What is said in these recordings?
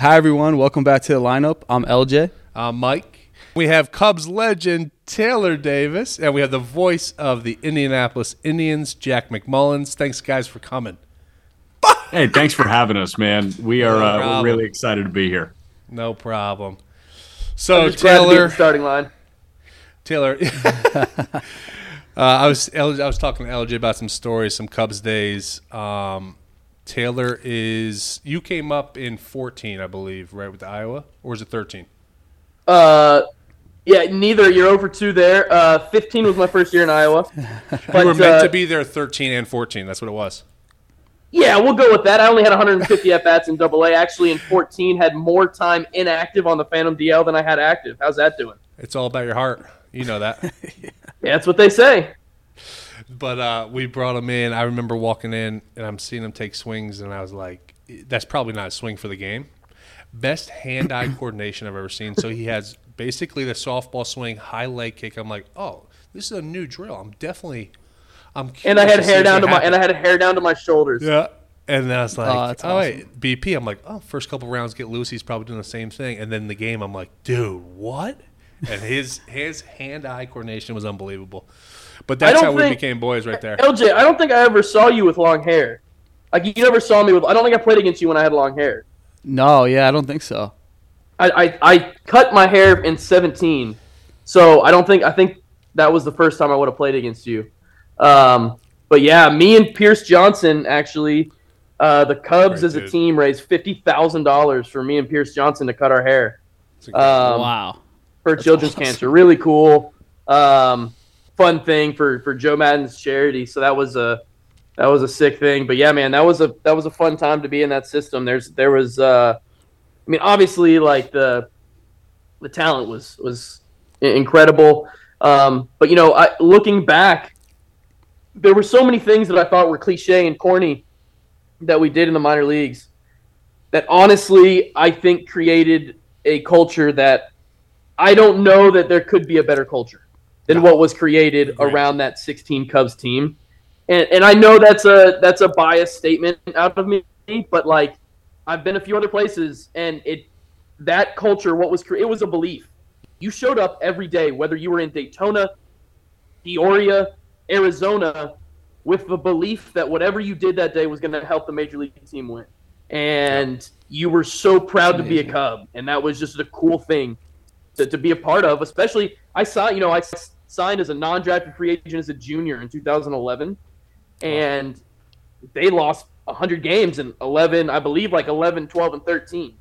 Hi, everyone. Welcome back to the lineup. I'm LJ. I'm Mike. We have Cubs legend Taylor Davis, and we have the voice of the Indianapolis Indians, Jack McMullins. Thanks, guys, for coming. Hey, thanks for having us, man. We are No uh, problem. we're really excited to be here. No problem. So, I'm just glad to be at Taylor, the starting line. Taylor, uh, I was I was talking to LJ about some stories, some Cubs days. Um, Taylor is you came up in 14, I believe, right with Iowa, or is it 13? Uh, yeah, neither. You're over two there. Uh, 15 was my first year in Iowa. But, You were meant uh, to be there 13 and 14. That's what it was. Yeah, we'll go with that. I only had 150 at bats in Double A. Actually, in 14, had more time inactive on the Phantom DL than I had active. How's that doing? It's all about your heart. You know that. Yeah, that's what they say. But uh, we brought him in. I remember walking in and I'm seeing him take swings, and I was like, "That's probably not a swing for the game." Best hand-eye coordination I've ever seen. So he has basically the softball swing, high leg kick. I'm like, "Oh, this is a new drill." I'm definitely, I'm. And I had to hair down it to my and I happens. had hair down to my shoulders. Yeah. And then I was like, Oh, oh, that's wait, BP. I'm like, oh, first couple rounds get loose. He's probably doing the same thing. And then the game, I'm like, dude, what? And his his hand eye coordination was unbelievable. But that's don't how we became boys right there. LJ, I don't think I ever saw you with long hair. Like you never saw me with. I don't think I played against you when I had long hair. No, yeah, I don't think so. I, I, I cut my hair in 17, so I don't think I think that was the first time I would have played against you. Um, but yeah, me and Pierce Johnson actually, uh, the Cubs Great as a dude. team raised fifty thousand dollars for me and Pierce Johnson to cut our hair It's um, wow. for children's awesome. cancer. Really cool, um, fun thing for for Joe Maddon's charity. So that was a that was a sick thing. But yeah, man, that was a that was a fun time to be in that system. There's there was uh, I mean, obviously, like the the talent was was incredible. Um, but you know, I, looking back, there were so many things that I thought were cliche and corny that we did in the minor leagues that honestly I think created a culture that I don't know that there could be a better culture than what was created around that 16 Cubs team. And, and I know that's a that's a biased statement out of me, but like I've been a few other places and it that culture what was it was a belief. You showed up every day whether you were in Daytona, Peoria, Arizona with the belief that whatever you did that day was going to help the major league team win. And you were so proud to be a Cub and that was just a cool thing to, to be a part of, especially I saw, you know, I signed as a non-drafted free agent as a junior in 2011 and they lost 100 games in 11 i believe like 11 12 and 13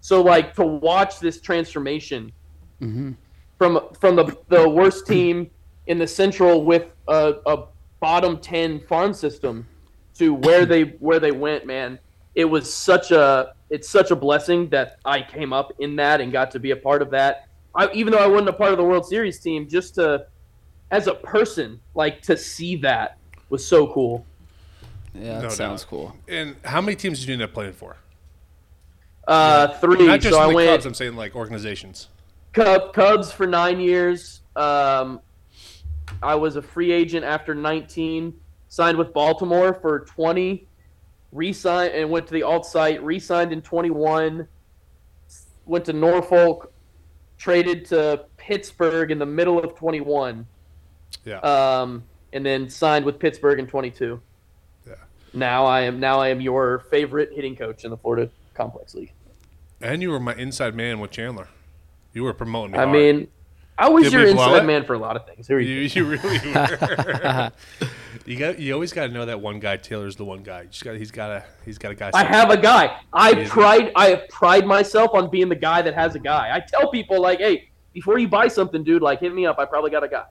so like to watch this transformation hmm from from the, the worst team in the central with a, a bottom 10 farm system to where they where they went man it was such a it's such a blessing that i came up in that and got to be a part of that. I, even though i wasn't a part of the world series team just to as a person like to see that was so cool Yeah, that No sounds doubt. cool. And how many teams did you end up playing for? uh three Not just so i the went Cubs. I'm saying like organizations. Cub, Cubs for nine years. Um, I was a free agent after 19. Signed with Baltimore for 20. Resigned and went to the alt site. Resigned in 21. Went to Norfolk. Traded to Pittsburgh in the middle of 21. Yeah. Um, and then signed with Pittsburgh in 22. Yeah. Now I am now I am your favorite hitting coach in the Florida Complex League. and you were my inside man with Chandler. You were promoting me. I hard. mean, I was Did your inside man for a lot of things. Here we You, you really were. you got. You always got to know that one guy. Taylor's the one guy. You just got. He's got a. He's got a guy. I have a guy. I He pride. I have pride myself on being the guy that has a guy. I tell people like, hey, before you buy something, dude, like hit me up. I probably got a guy.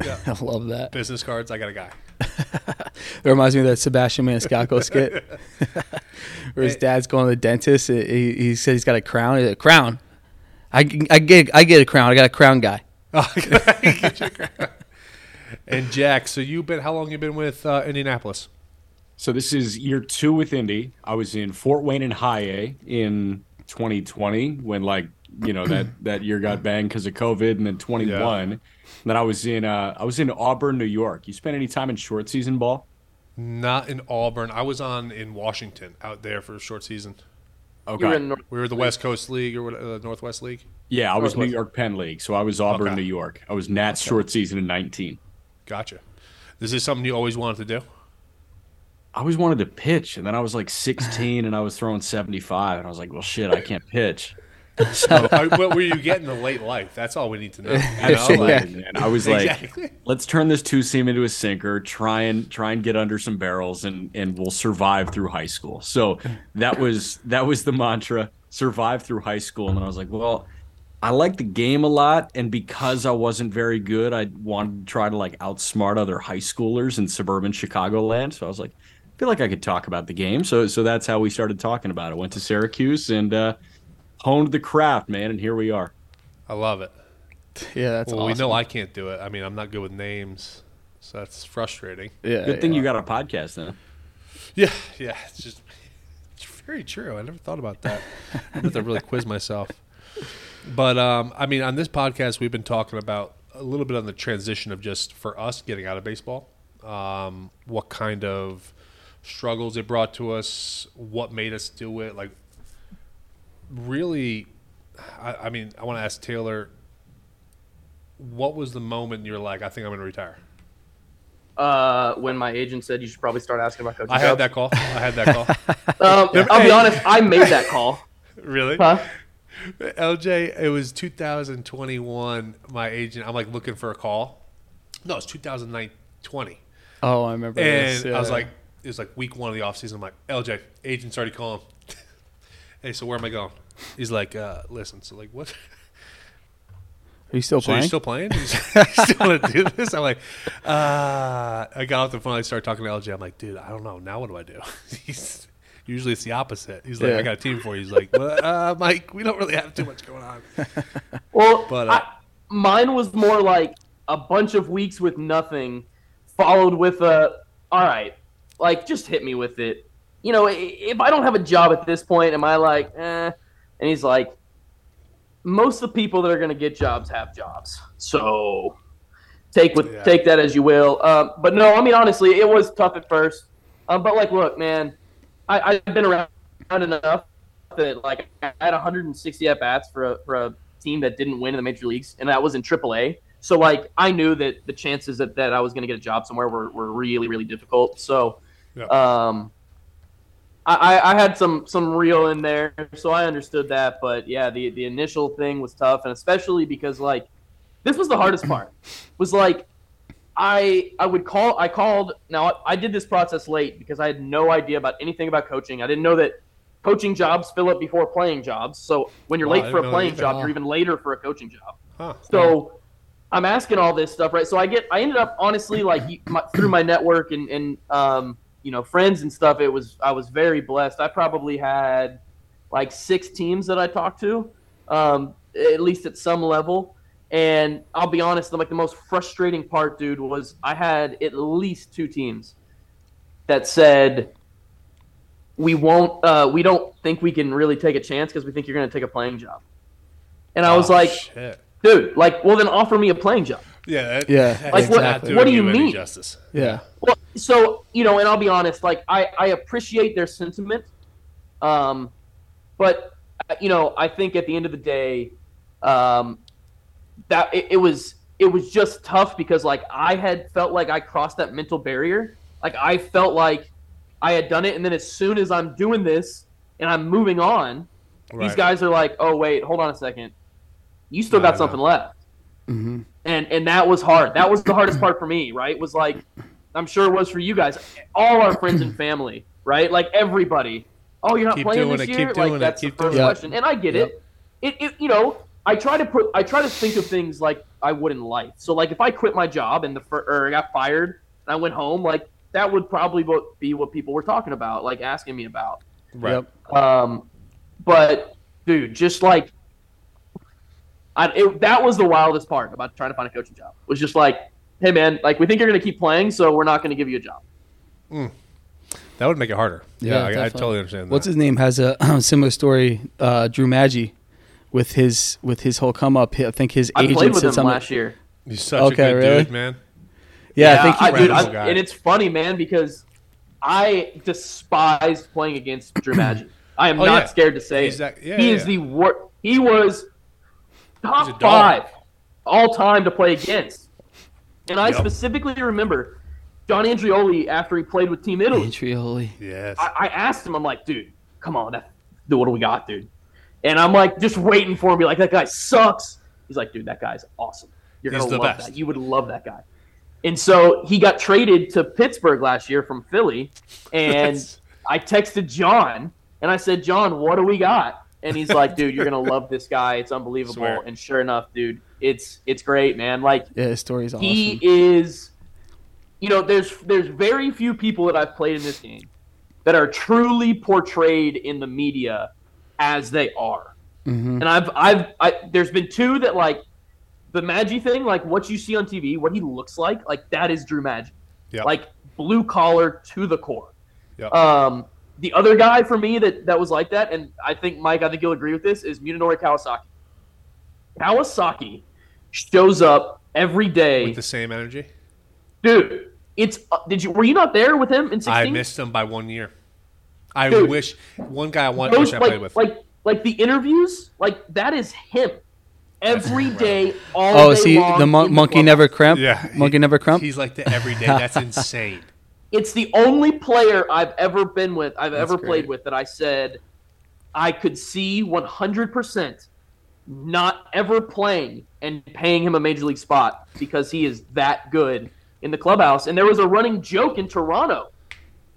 I love that. business cards. I got a guy. It reminds me of that Sebastian Maniscalco skit where his dad's going to the dentist. He, he said he's got a crown. He's like, crown. I, I get I get a crown. I got a crown guy. and Jack. So you've been? How long you been with uh, Indianapolis? So this is year two with Indy. I was in Fort Wayne and High A in 2020 when like you know that that year got banged because of COVID, and then 21. And then I was in uh, I was in Auburn, New York. You spent any time in short season ball? Not in Auburn. I was on in Washington out there for a short season. Okay. You were in North- We were the West Coast League or the uh, Northwest League. yeah, I was New York Penn League, so I was Auburn, Okay. New York. I was Nats short season in 19. Gotcha. This is this something you always wanted to do? I always wanted to pitch, and then I was like 16, and I was throwing 75, and I was like, well, shit, I can't pitch. Uh, what were you getting in the late life? That's all we need to know. You know, Absolutely, like- man. I was like, Exactly. let's turn this two seam into a sinker. Try and try and get under some barrels, and and we'll survive through high school. So that was that was the mantra: survive through high school. And then I was like, well, I like the game a lot, and because I wasn't very good, I wanted to try to like outsmart other high schoolers in suburban Chicagoland. So I was like, I feel like I could talk about the game. So so that's how we started talking about it. Went to Syracuse and uh, honed the craft, man, and here we are. I love it. Yeah, that's well, awesome. we know I can't do it. I mean, I'm not good with names, so that's frustrating. Yeah, Good thing yeah. you got a podcast then. Yeah, yeah. It's just it's very true. I never thought about that. I have to really quiz myself. But um, I mean, on this podcast, we've been talking about a little bit on the transition of just for us getting out of baseball, um, what kind of struggles it brought to us, what made us do it. Like, really, I, I mean, I want to ask Taylor, what was the moment you're like, I think I'm going to retire? uh, when my agent said you should probably start asking about coaching. I had jobs. that call. I had that call. Um, I'll be honest, I made that call. really? Huh? LJ, it was 2021. My agent, I'm like looking for a call. No, it's 2020. Oh, I remember. And this. Yeah. I was like, it was like week one of the offseason. I'm like, LJ, agent's already calling. Hey, so where am I going? He's like, uh, listen, so like, what? "Are you still So playing?" you're still playing? You still want to do this? I'm like, uh, I got off the phone. I started talking to LJ. I'm like, dude, I don't know. Now what do I do? He's usually it's the opposite. He's like, Yeah. I got a team for you. He's like, well, uh, Mike, we don't really have too much going on. Well, But, uh, I, mine was more like a bunch of weeks with nothing, followed with a, all right, like just hit me with it. You know, if I don't have a job at this point, am I like, eh? And he's like, most of the people that are going to get jobs have jobs, so take with Yeah. take that as you will. Um, but no, I mean honestly, it was tough at first. Um, but like, look, man, I, I've been around enough that like I had 160 at bats for a for a team that didn't win in the major leagues, and that was in AAA. So like I knew that the chances that, that I was going to get a job somewhere were, were really really difficult. So Yeah. um, I, I- had some some real in there, so I understood that. But yeah, the the initial thing was tough, and especially because like this was the hardest part was like I I would call I called now I, I did this process late because I had no idea about anything about coaching. I didn't know that coaching jobs fill up before playing jobs. So when you're Wow, late for a playing job, you're even later for a coaching job. Huh. So I'm asking all this stuff, right? So I get, I ended up honestly like my, through my network and and um, you know friends and stuff. It was I was very blessed. I probably had like six teams that I talked to, um, at least at some level. And I'll be honest, like the most frustrating part, dude, was I had at least two teams that said we won't, uh, we don't think we can really take a chance because we think you're going to take a playing job. And I was Oh, like, shit. dude, like, well, then offer me a playing job. yeah, that, Yeah, that's Like, what- what do you mean? Justice. yeah. Well, so you know, and I'll be honest, like I I appreciate their sentiment, um, but uh, you know, I think at the end of the day, um, that it, it was it was just tough because like I had felt like I crossed that mental barrier. Like I felt like I had done it, and then as soon as I'm doing this and I'm moving on, these guys are like, "Oh wait, hold on a second, you still No, got something know. left." hmm and and that was hard. That was the hardest part for me, right? Was like, I'm sure it was for you guys, all our friends and family, right? Like everybody. Oh, you're not Keep playing doing this it, year. keep doing like it, that's keep the first doing it. question, and I get it. It, it, you know, I try to put, I try to think of things like I would in life. So like, if I quit my job and the fir- or I got fired and I went home, like that would probably be what people were talking about, like asking me about. Right. Yep. Um, but dude, just like, I, it, that was the wildest part about trying to find a coaching job. Was just like, hey man, like we think you're going to keep playing, so we're not going to give you a job. That would make it harder. Yeah, Yeah, I, I totally understand. What's his name has a similar story. Uh, Drew Maggi with his with his whole come up. I think his I agent played with said him something. last year. He's such Okay, a good really? dude, man. Yeah, I think he, I, dude, I, guy. and it's funny, man, because I despised playing against Drew Maggi. I am Oh, not yeah. scared to say that- yeah, he yeah, is the worst. He was top five all time to play against. And I Yep. specifically remember John Andreoli after he played with Team Italy. Andreoli. Yes. I, I asked him, I'm like, dude, come on, that, dude, what do we got, dude? And I'm like, just waiting for him be like, that guy sucks. He's like, dude, that guy's awesome. You're He's gonna the love best. that. You would love that guy. And so he got traded to Pittsburgh last year from Philly, and That's- I texted John and I said, John, what do we got? And he's like, dude, you're gonna love this guy. It's unbelievable. Swear. And sure enough, dude, it's it's great, man. Like Yeah, his story's awesome. he is you know there's there's very few people that i've played in this game that are truly portrayed in the media as they are Mhm. and i've i've I, there's been two that like the Maggi thing like what you see on tv what he looks like like that is drew Maggi. Yep. like blue collar to the core Yep. um the other guy for me that that was like that and i think mike i think you'll agree with this is Munenori kawasaki kawasaki shows up every day with the same energy. Dude, it's uh, did you were you not there with him in 16? I missed him by one year. I Dude. wish one guy I want Those, wish I like, played with. like like the interviews, like that is him. Every day, incredible. day, all Oh, day see, long the mon- in monkey clubhouse. never crump. yeah, monkey never crump. He's like the everyday. That's insane. It's the only player I've ever been with, I've That's ever played with that I said I could see 100% not ever playing and paying him a major league spot because he is that good in the clubhouse. And there was a running joke in Toronto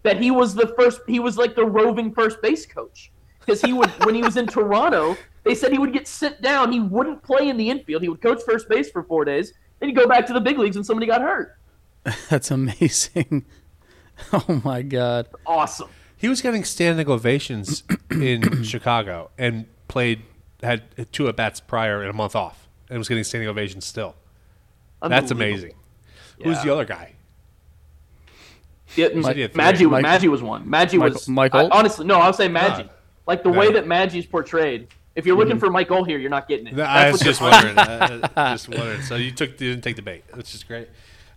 that he was the first, he was like the roving first base coach because he would, when he was in Toronto, they said he would get sent down. He wouldn't play in the infield. He would coach first base for four days. Then he'd go back to the big leagues when somebody got hurt. That's amazing. Oh my god. Awesome. He was getting standing ovations in Chicago and played had two at bats prior and a month off and was getting standing ovations still. That's Unbelievable. amazing. Who's the other guy? Yeah, Mike- Maggi, Maggi, Mike- Maggi was one. Maggi Mike- was Mike I- honestly no. I was saying Maggi. Ah. like the No. way that Maggi's portrayed. If you're looking for Michael here, you're not getting it. I That's was just wondering. uh, just wondering. So you took you didn't take the bait, which is great.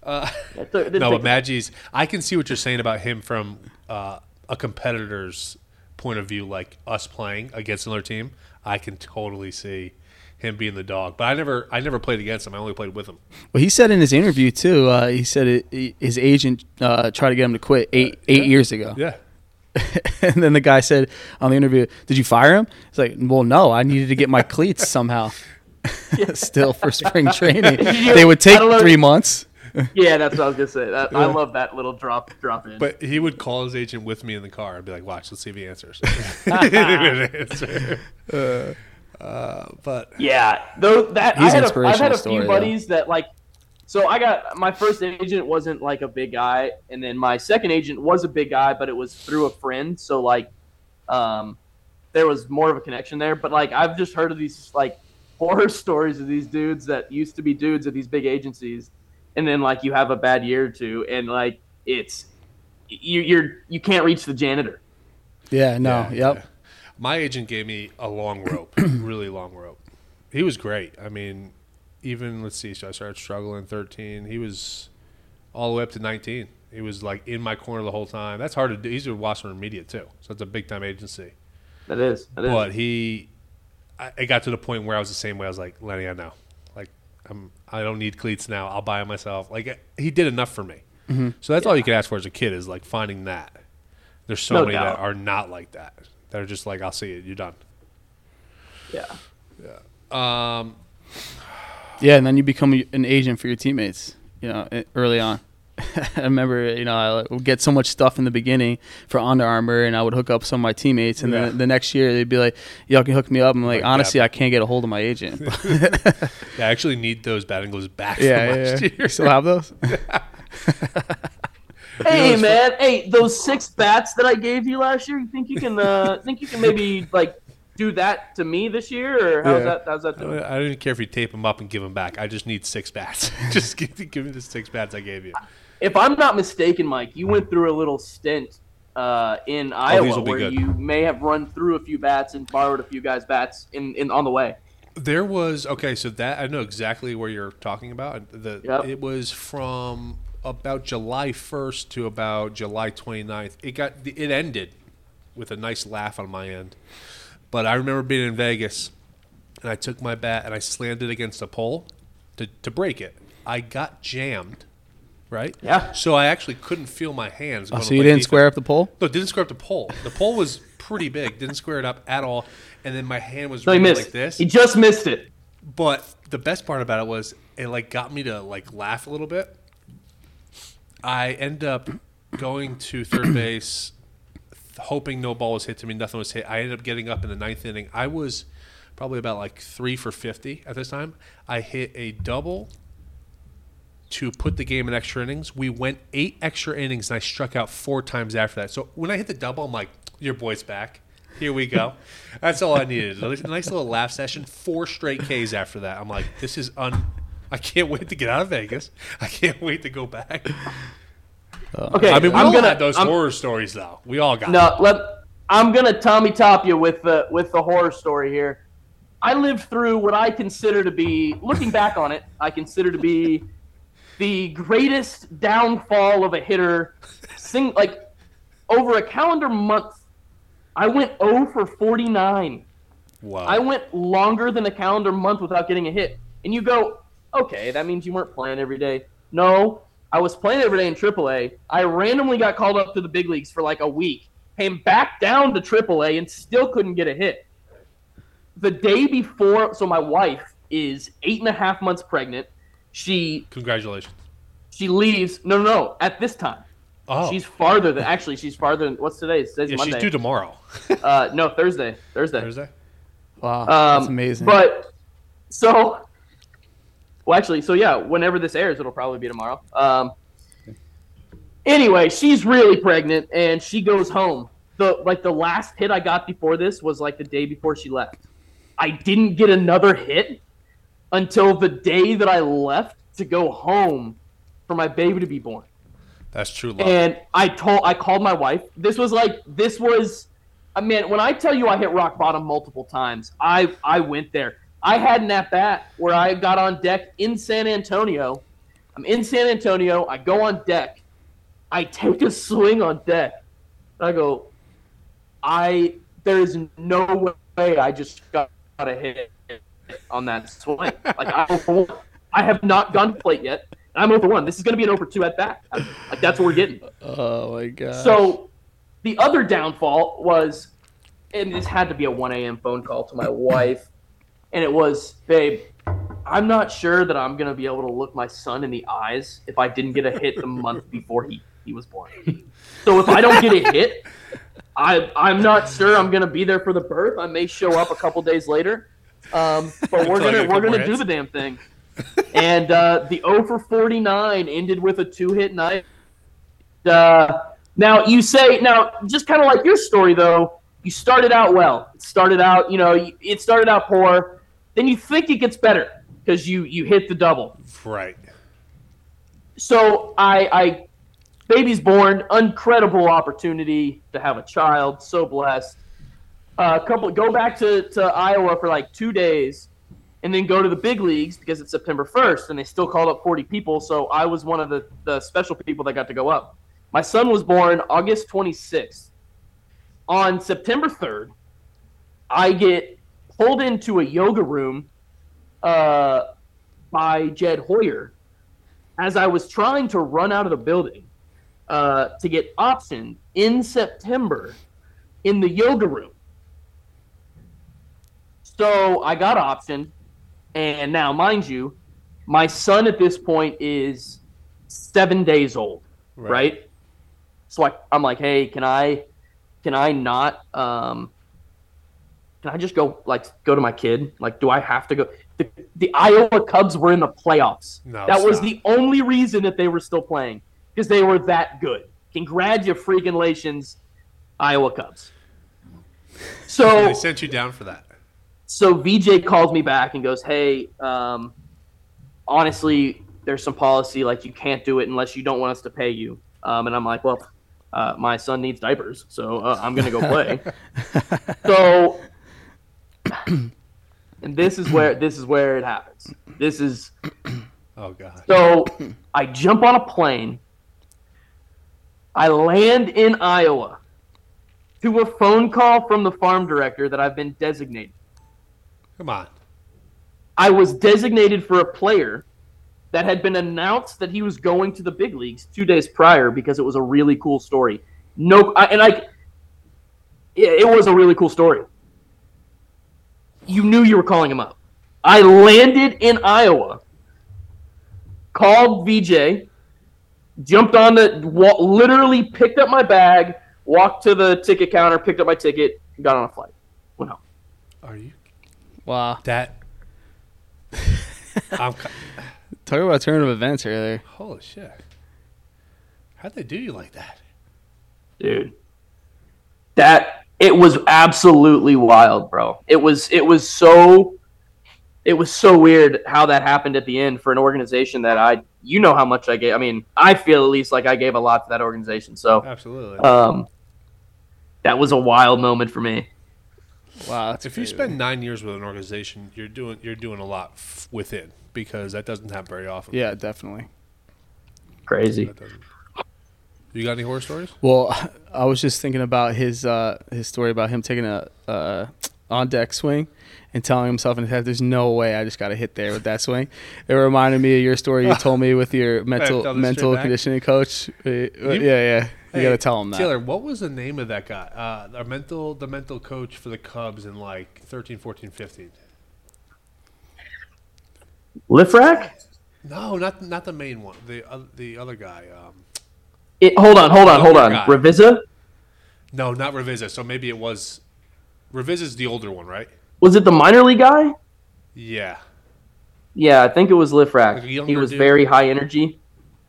Uh, It took- no, but Maggi's. I can see what you're saying about him from uh, a competitor's point of view, like us playing against another team. I can totally see him being the dog. But I never, I never played against him. I only played with him. Well, he said in his interview too. Uh, he said it, he- his agent uh, tried to get him to quit eight eight years ago. Yeah. and then the guy said on the interview, "Did you fire him?" It's like, "Well, no. I needed to get my cleats somehow." Still for spring training, they would take I don't know- three months. Yeah, that's what I was gonna say. That, I love that little drop drop in. But he would call his agent with me in the car. I'd be like, "Watch, let's see if he answers." He didn't answer. Uh, but yeah, though that I had a, I've had a story, few though. buddies that like. So I got my first agent wasn't like a big guy, and then my second agent was a big guy, but it was through a friend. So like, um, there was more of a connection there. But like, I've just heard of these like horror stories of these dudes that used to be dudes at these big agencies, and then like you have a bad year or two, and like it's you you're you can't reach the janitor. Yeah, no, Yeah, yep. yeah. My agent gave me a long rope, really long rope. He was great. I mean, even let's see, so I started struggling 13. He was all the way up to 19. He was like in my corner the whole time. That's hard to do. He's a Wasserman Media too, so it's a big time agency. That is. That is. But he, I, it got to the point where I was the same way. I was like, Lenny, I know, like I'm, I don't need cleats now. I'll buy them myself. Like he did enough for me. So that's all you can ask for as a kid is like finding that. There's so No many doubt. that are not like that. That are just like, I'll see it. You're done. Yeah. Um, Yeah, and then you become an agent for your teammates. You know, e- early on. I remember, you know, I would get so much stuff in the beginning for Under Armour, and I would hook up some of my teammates, and Yeah. then the next year they'd be like, "Y'all can hook me up." I'm like, Like, honestly, yeah. I can't get a hold of my agent. yeah, I actually need those batting gloves back yeah, from yeah, last yeah. year. You still have those? Hey man, hey, those six bats that I gave you last year, you think you can uh think you can maybe like do that to me this year or how's Yeah. that how's that I doing? don't I don't even care if you tape them up and give them back. I just need six bats. just give, give me the six bats I gave you. If I'm not mistaken, Mike, you went through a little stint uh in Iowa will where good. you may have run through a few bats and borrowed a few guys' bats in, in on the way. There was okay, so that I know exactly where you're talking about. The Yep. it was from about July 1st to about July 29th. It got it ended with a nice laugh on my end. But I remember being in Vegas, and I took my bat and I slammed it against a pole to to break it. I got jammed, right? Yeah. So I actually couldn't feel my hands. Oh, so you didn't defense. square up the pole? No, didn't square up the pole. The pole was pretty big. Didn't square it up at all. And then my hand was No, really like this. He just missed it. But the best part about it was it like got me to like laugh a little bit. I end up going to third base, hoping no ball was hit to me, nothing was hit. I ended up getting up in the ninth inning. I was probably about like three for fifty at this time. I hit a double to put the game in extra innings. We went eight extra innings, and I struck out four times after that. So when I hit the double, I'm like, "Your boy's back." Here we go. That's all I needed. A nice little laugh session. Four straight Ks after that. I'm like, this is un. I can't wait to get out of Vegas. I can't wait to go back. Uh, okay, I mean, we I'm all gonna had those I'm- horror stories, though. We all got. them. No, let I'm gonna Tommy top you with the with the horror story here. I lived through what I consider to be, looking back on it, I consider to be the greatest downfall of a hitter. Sing like over a calendar month, I went 0 for 49. Wow. I went longer than a calendar month without getting a hit. And you go, okay, that means you weren't playing every day. No, I was playing every day in AAA. I randomly got called up to the big leagues for like a week, came back down to AAA, and still couldn't get a hit. The day before, so my wife is eight and a half months pregnant. She Congratulations. she leaves. No, no, no. At this time, Oh, she's farther than actually. She's farther than what's today? Today's yeah, Monday. she's due tomorrow. uh, no, Thursday. Thursday. Thursday. Wow, Um, that's amazing. But so, well, actually, so yeah, whenever this airs, it'll probably be tomorrow. Um, anyway, she's really pregnant, and she goes home. the Like the last hit I got before this was like the day before she left. I didn't get another hit until the day that I left to go home for my baby to be born. That's true love. And I told, I called my wife. This was like, this was, uh, I mean, when I tell you I hit rock bottom multiple times, I I went there. I had an at bat where I got on deck in San Antonio. I'm in San Antonio. I go on deck. I take a swing on deck. I go, I there is no way I just got a hit on that swing. Like I, I have not gone to plate yet. I'm over one. This is going to be an over two at bat. Like that's what we're getting. oh my god. So the other downfall was, and this had to be a 1 a.m. phone call to my wife, and it was, babe, I'm not sure that I'm gonna be able to look my son in the eyes if I didn't get a hit the month before he he was born. So if I don't get a hit, I I'm not sure I'm gonna be there for the birth. I may show up a couple days later, um, but we're Until I get gonna we're gonna do the damn thing. And uh, the 0 for 49 ended with a two hit night. Uh, now you say now just kind of like your story though. You started out well. It started out, you know, it started out poor. Then you think it gets better because you you hit the double. right. So I, I, baby's born, incredible opportunity to have a child. So blessed. A couple go back to, to Iowa for like two days, and then go to the big leagues because it's September first, and they still called up forty people. So I was one of the the special people that got to go up. My son was born August twenty sixth. On September third, I get pulled into a yoga room uh, by Jed Hoyer as I was trying to run out of the building uh, to get optioned in September in the yoga room. So I got optioned, and now, mind you, my son at this point is seven days old, right? So I, I'm like, hey, can I, can I not, um, can I just go like go to my kid? Like, do I have to go? The, the Iowa Cubs were in the playoffs. No, that was the only reason that they were still playing because they were that good. Congratulations, Iowa Cubs. So they sent you down for that. So VJ calls me back and goes, "Hey, um, honestly, there's some policy like you can't do it unless you don't want us to pay you." Um, and I'm like, "Well, uh, my son needs diapers, so uh, I'm gonna go play." so, and this is where this is where it happens. This is Oh god. so I jump on a plane. I land in Iowa. to a phone call from the farm director that I've been designated. Come on. I was designated for a player that had been announced that he was going to the big leagues two days prior because it was a really cool story. No, I, and I, it, it was a really cool story. You knew you were calling him up. I landed in Iowa, called VJ, jumped on the, wa- literally picked up my bag, walked to the ticket counter, picked up my ticket, got on a flight, went home. Are you Wow. that? I'm. ki- Talk about turn of events earlier. Holy shit! How'd they do you like that? dude. That it was absolutely wild, bro. It was it was so it was so weird how that happened at the end for an organization that I you know how much I gave. I mean, I feel at least like I gave a lot to that organization. So, Absolutely. um that was a wild moment for me. Wow. That's if you spend nine years with an organization, you're doing you're doing a lot f- within because that doesn't happen very often. Yeah, definitely. Crazy. You got any horror stories? Well, I was just thinking about his uh, his story about him taking a uh, on deck swing and telling himself in his head, "There's no way I just got to hit there with that swing." It reminded me of your story you told me with your mental mental straight back. conditioning coach. Uh, yeah, yeah. You got to tell him that. Taylor, what was the name of that guy? Uh, our mental, the mental coach for the Cubs in like 13, 14, 15. Lifrak? No, not not the main one. The uh, the other guy. Um, It, hold on, hold on, hold on. Guy. Revisa? no, not Revisa. So maybe it was. Revisa's the older one, right? Was it the minor league guy? Yeah. Yeah, I think it was Lifrak. Like he was dude? very high energy.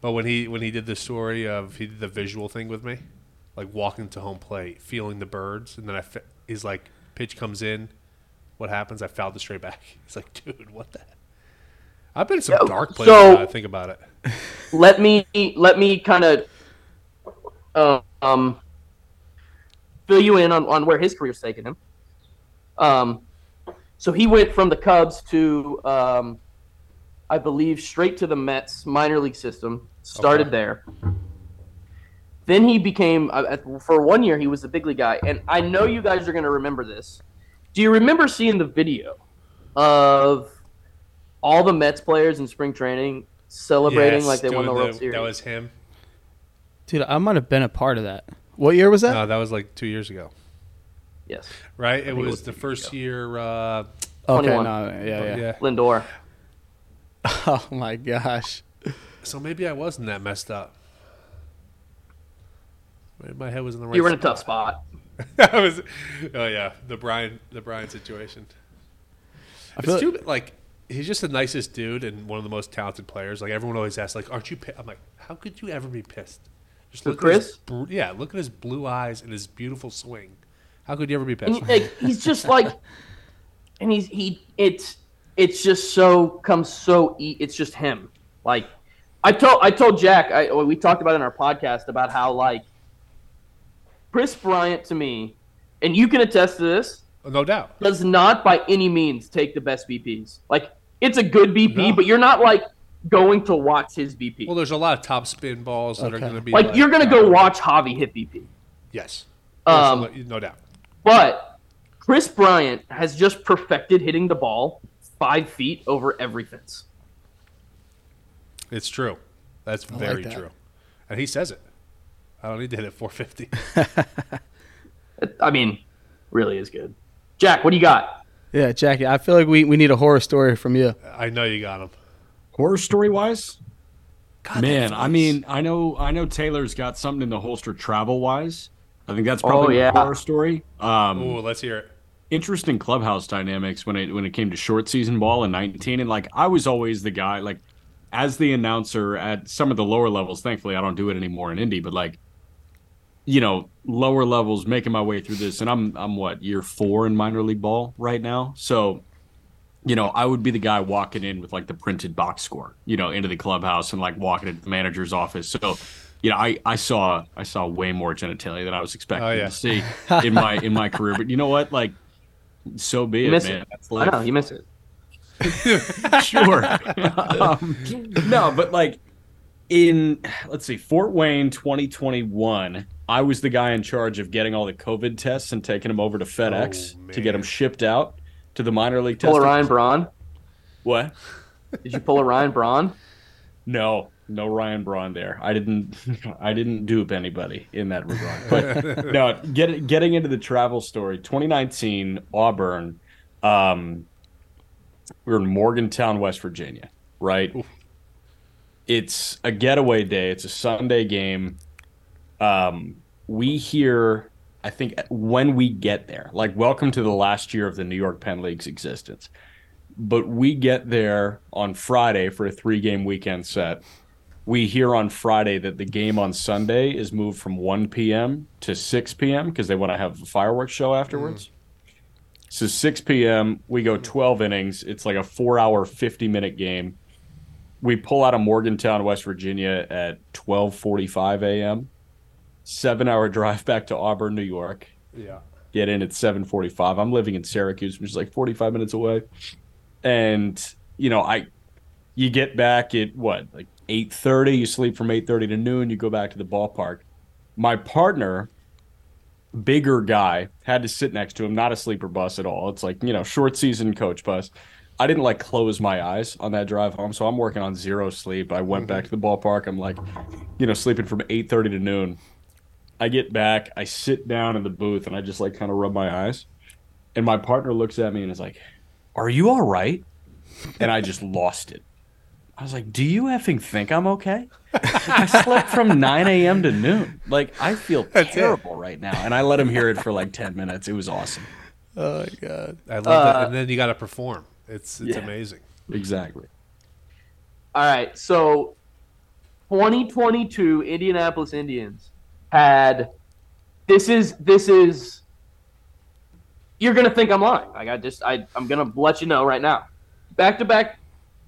But when he when he did the story of he did the visual thing with me, like walking to home plate, feeling the birds, and then I fe- he's like pitch comes in, what happens? I fouled the straight back. He's like, dude, what the? I've been in some dark places. so- I think about it. let me let me kind of uh, um fill you in on, on where his career's taken him. Um, so he went from the Cubs to um, I believe straight to the Mets minor league system. Started Okay. there. Then he became uh, for one year he was the big league guy, and I know you guys are going to remember this. Do you remember seeing the video of all the Mets players in spring training celebrating Yes, like they won the doing World Series? That was him. Dude, I might have been a part of that. What year was that? No, that was like two years ago, yes, right? It think it was was the first ago. year. Uh, okay, 21. no, yeah, yeah. Lindor. Oh my gosh. So maybe I wasn't that messed up. Maybe my head was in the right. You were in a tough spot. I was, oh yeah, the Bryant, the Bryant situation. I feel It's too like he's just the nicest dude and one of the most talented players. Like everyone always asks, like, "Aren't you?" Pi-? I'm like, "How could you ever be pissed?" Just For look at his Kris? yeah, look at his blue eyes and his beautiful swing. How could you ever be pissed? he- like, he's just like, and he's he. It's it's just so comes so. E- it's just him. Like I told I told Jack. I we talked about it in our podcast about how like Kris Bryant to me, and you can attest to this. no doubt. does not by any means take the best BPs. Like it's a good BP, No. but you're not like going to watch his BP. Well, there's a lot of top spin balls that are going to be like, you're gonna go uh, watch Javi hit BP. Yes, Um, no doubt. But Kris Bryant has just perfected hitting the ball five feet over every fence. It's true. That's like very that. true, and he says it. I don't need to hit it 450. It- I mean, really is good. Jack, what do you got? Yeah, Jackie, I feel like we, we need a horror story from you. I know you got him. Horror story wise, God, man. I mean, I know, I know Taylor's got something in the holster travel wise. I think that's Oh, probably yeah. a horror story. Um, Ooh, let's hear it. Interesting clubhouse dynamics when it when it came to short season ball in 19 and like I was always the guy like as the announcer at some of the lower levels thankfully I don't do it anymore in Indy but like you know lower levels making my way through this and I'm I'm what year 4 in minor league ball right now so you know I would be the guy walking in with like the printed box score you know into the clubhouse and like walking into the manager's office so you know, I, I saw I saw way more genitalia than I was expecting Oh, yeah. to see in my in my career. But you know what? Like, so be You it, miss man. it. That's I know you miss it. sure. um, no, but like in let's see, Fort Wayne 2021, I was the guy in charge of getting all the COVID tests and taking them over to FedEx Oh, to get them shipped out to the minor league Pull a. Ryan Braun. What? Did you pull a Ryan Braun? No, no Ryan Braun there. I didn't. I didn't dupe anybody in that regard. But no, get, getting into the travel story. 2019 Auburn. Um, we were in Morgantown, West Virginia. Right. It's a getaway day. It's a Sunday game. Um, we hear. I think when we get there, like welcome to the last year of the New York Penn League's existence but we get there on Friday for a three game weekend set. We hear on Friday that the game on Sunday is moved from 1 p.m. to 6 p.m. because they want to have a fireworks show afterwards. Mm-hmm. So 6 p.m. we go 12 innings. It's like a four hour, 50 minute game. We pull out of Morgantown, West Virginia at 12:45 a.m. Seven hour drive back to Auburn, New York Yeah. get in at 7:45. I'm living in Syracuse, which is like 45 minutes away. And you know, I you get back at what? Like 8:30, you sleep from 8:30 to noon, you go back to the ballpark. My partner bigger guy had to sit next to him, not a sleeper bus at all. It's like, you know, short season coach bus. I didn't like close my eyes on that drive home, so I'm working on zero sleep. I went back to the ballpark. I'm like, you know, sleeping from 8:30 to noon. I get back, I sit down in the booth, and I just like kind of rub my eyes. And my partner looks at me and is like, "Are you all right?" And I just lost it. I was like, "Do you effing think I'm okay?" I slept from 9 a.m. to noon. Like I feel That's it. terrible right now. And I let him hear it for like 10 minutes. It was awesome. Oh my god. I love Uh, that. And then you got to perform. It's it's Yeah. amazing. Exactly. All right, so 2022 Indianapolis Indians had this is this is you're gonna think I'm lying. Like I just I I'm gonna let you know right now. Back to back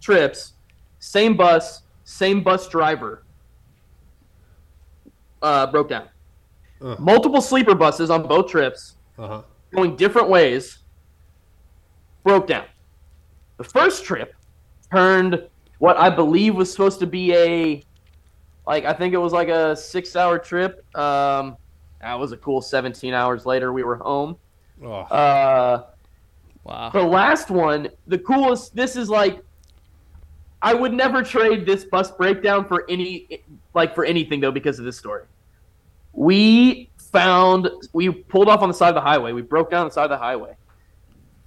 trips, same bus, same bus driver. Uh, broke down. Uh. Multiple sleeper buses on both trips Uh huh. going different ways, broke down. The first trip turned what I believe was supposed to be a, like, I think it was like a six hour trip. Um, that was a cool 17 hours later. We were home. Oh, Uh, Wow. the last one, the coolest, this is like, I would never trade this bus breakdown for any, like, for anything, though, because of this story. We found, we pulled off on the side of the highway. We broke down on the side of the highway.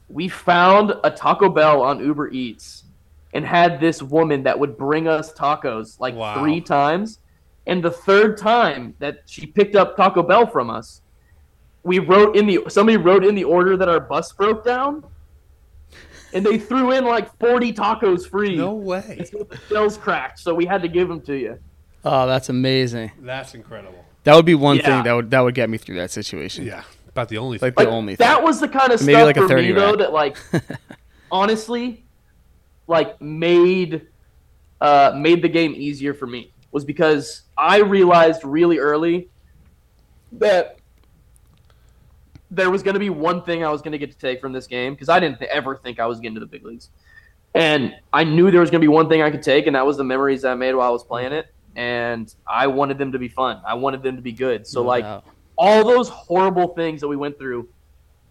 We found a Taco Bell on Uber Eats and had this woman that would bring us tacos like Wow. three times. And the third time that she picked up Taco Bell from us, we wrote in the somebody wrote in the order that our bus broke down, and they threw in like forty tacos free. no way. until the shells cracked, so we had to give them to you. Oh, that's amazing. That's incredible. That would be one Yeah. thing that would that would get me through that situation. Yeah. About the only thing. Like the Like, only that thing. was the kind of Maybe stuff like a for 30 me though that like honestly, like made uh, made the game easier for me was because I realized really early that there was going to be one thing I was going to get to take from this game because I didn't th- ever think I was getting to the big leagues, and I knew there was going to be one thing I could take, and that was the memories I made while I was playing it, and I wanted them to be fun. I wanted them to be good. So No like doubt. all those horrible things that we went through,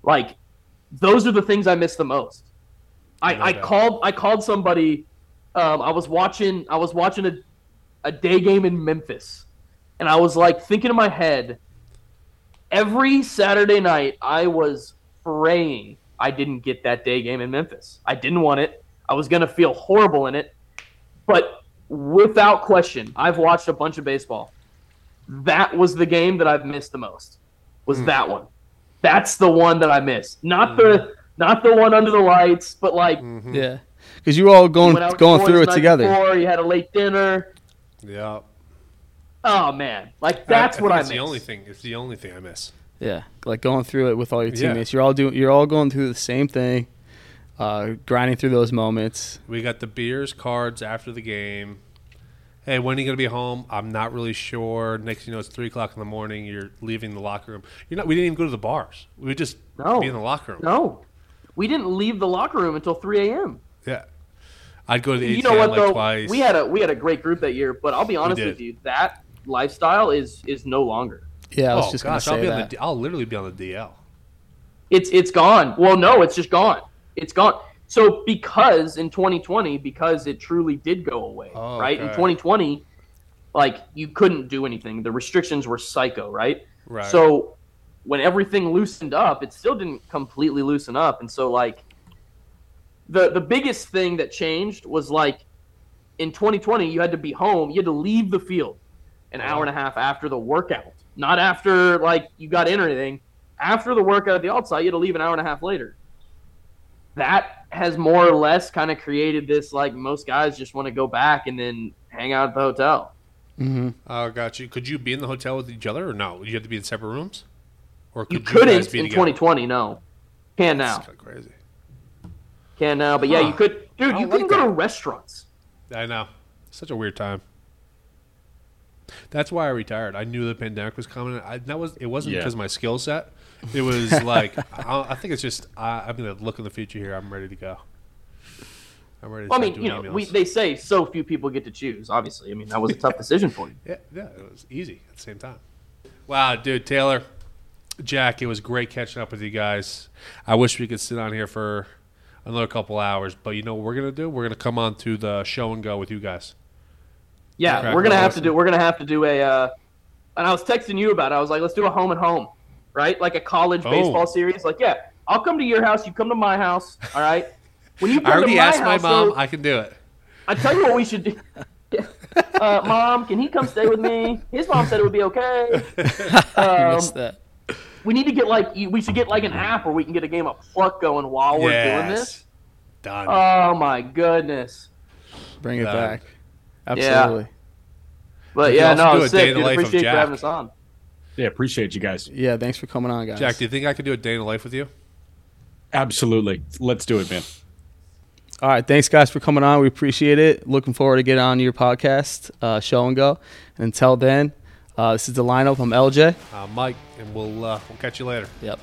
like those are the things I miss the most. I, No I called I called somebody. Um, I was watching I was watching a, a day game in Memphis, and I was like thinking in my head. Every Saturday night, I was praying I didn't get that day game in Memphis. I didn't want it. I was gonna feel horrible in it, but without question, I've watched a bunch of baseball that was the game that I've missed the most. Was Hmm. that one? That's the one that I missed. Not the not the one under the lights, but like Mhm. Yeah. Because you were all going went out with going through it together. Before, you had a late dinner. Yeah. Oh man, like that's I, I what think I it's miss. the only thing. It's the only thing I miss. Yeah. Like going through it with all your Yeah. teammates. You're all doing you're all going through the same thing. Uh, grinding through those moments. We got the beers, cards after the game. Hey, when are you gonna be home? I'm not really sure. Next, you know, it's three o'clock in the morning. You're leaving the locker room. You're not. We didn't even go to the bars. We just No. be in the locker room. No, we didn't leave the locker room until 3 a.m. Yeah. I'd go to the You ATM know what like though? twice. We had a we had a great group that year, but I'll be honest with you, that lifestyle is is no longer. Yeah, I was oh just gosh, gonna I'll say be on that. the. D- I'll literally be on the DL. It's it's gone. Well, no, it's just gone. It's gone. So because in 2020, because it truly did go away, Oh, right? In 2020, like you couldn't do anything. The restrictions were psycho, right? Right. So when everything loosened up, it still didn't completely loosen up. And so like the the biggest thing that changed was like in 2020 you had to be home, you had to leave the field an hour and a half after the workout. Not after like you got in or anything. After the workout at the outside, you had to leave an hour and a half later. That has more or less kind of created this like most guys just want to go back and then hang out at the hotel. Mm-hmm. Oh, got you. Could you be in the hotel with each other, or no? You have to be in separate rooms, or You could couldn't guys in be together? 2020, no. Can now. That's kind of crazy. Can now, but yeah, Huh. you could, dude. You couldn't go that. to restaurants. I know. Such a weird time. That's why I retired. I knew the pandemic was coming. I, that was it. wasn't Yeah. because of my skill set. It was like I, I think it's just I, I'm gonna look in the future here. I'm ready to go. I'm ready to Well, I mean, you know, we, they say so few people get to choose. Obviously, I mean that was a tough decision for you. yeah, yeah, it was easy at the same time. Wow, dude, Taylor, Jack, it was great catching up with you guys. I wish we could sit on here for another couple hours, but you know what we're gonna do? We're gonna come on to the show and go with you guys. Yeah, Okay. we're gonna have to do. We're gonna have to do a. Uh, and I was texting you about. it. I was like, let's do a home and home, right? Like a college Oh. baseball series. Like, yeah, I'll come to your house. You come to my house. All right. When you come I already to my asked my house, mom. though, I can do it. I tell you what we should do. uh, mom, can he come stay with me? His mom said it would be okay. I Um, missed that. we need to get like we should get like an app where we can get a game of pluck going while we're doing this. Done. Oh my goodness! Bring it Done. back. Absolutely. But yeah, no, do a it's day sick. in the Dude, life appreciate you Jack. having us on. Yeah, appreciate you guys. Yeah. Thanks for coming on, guys. Jack, do you think I could do a day in the life with you? Absolutely. Let's do it, man. All right. Thanks, guys, for coming on. We appreciate it. Looking forward to get on your podcast, uh, show and go. Until then, uh, this is the lineup. I'm LJ. Uh, Mike, and we'll uh, we'll catch you later. Yep.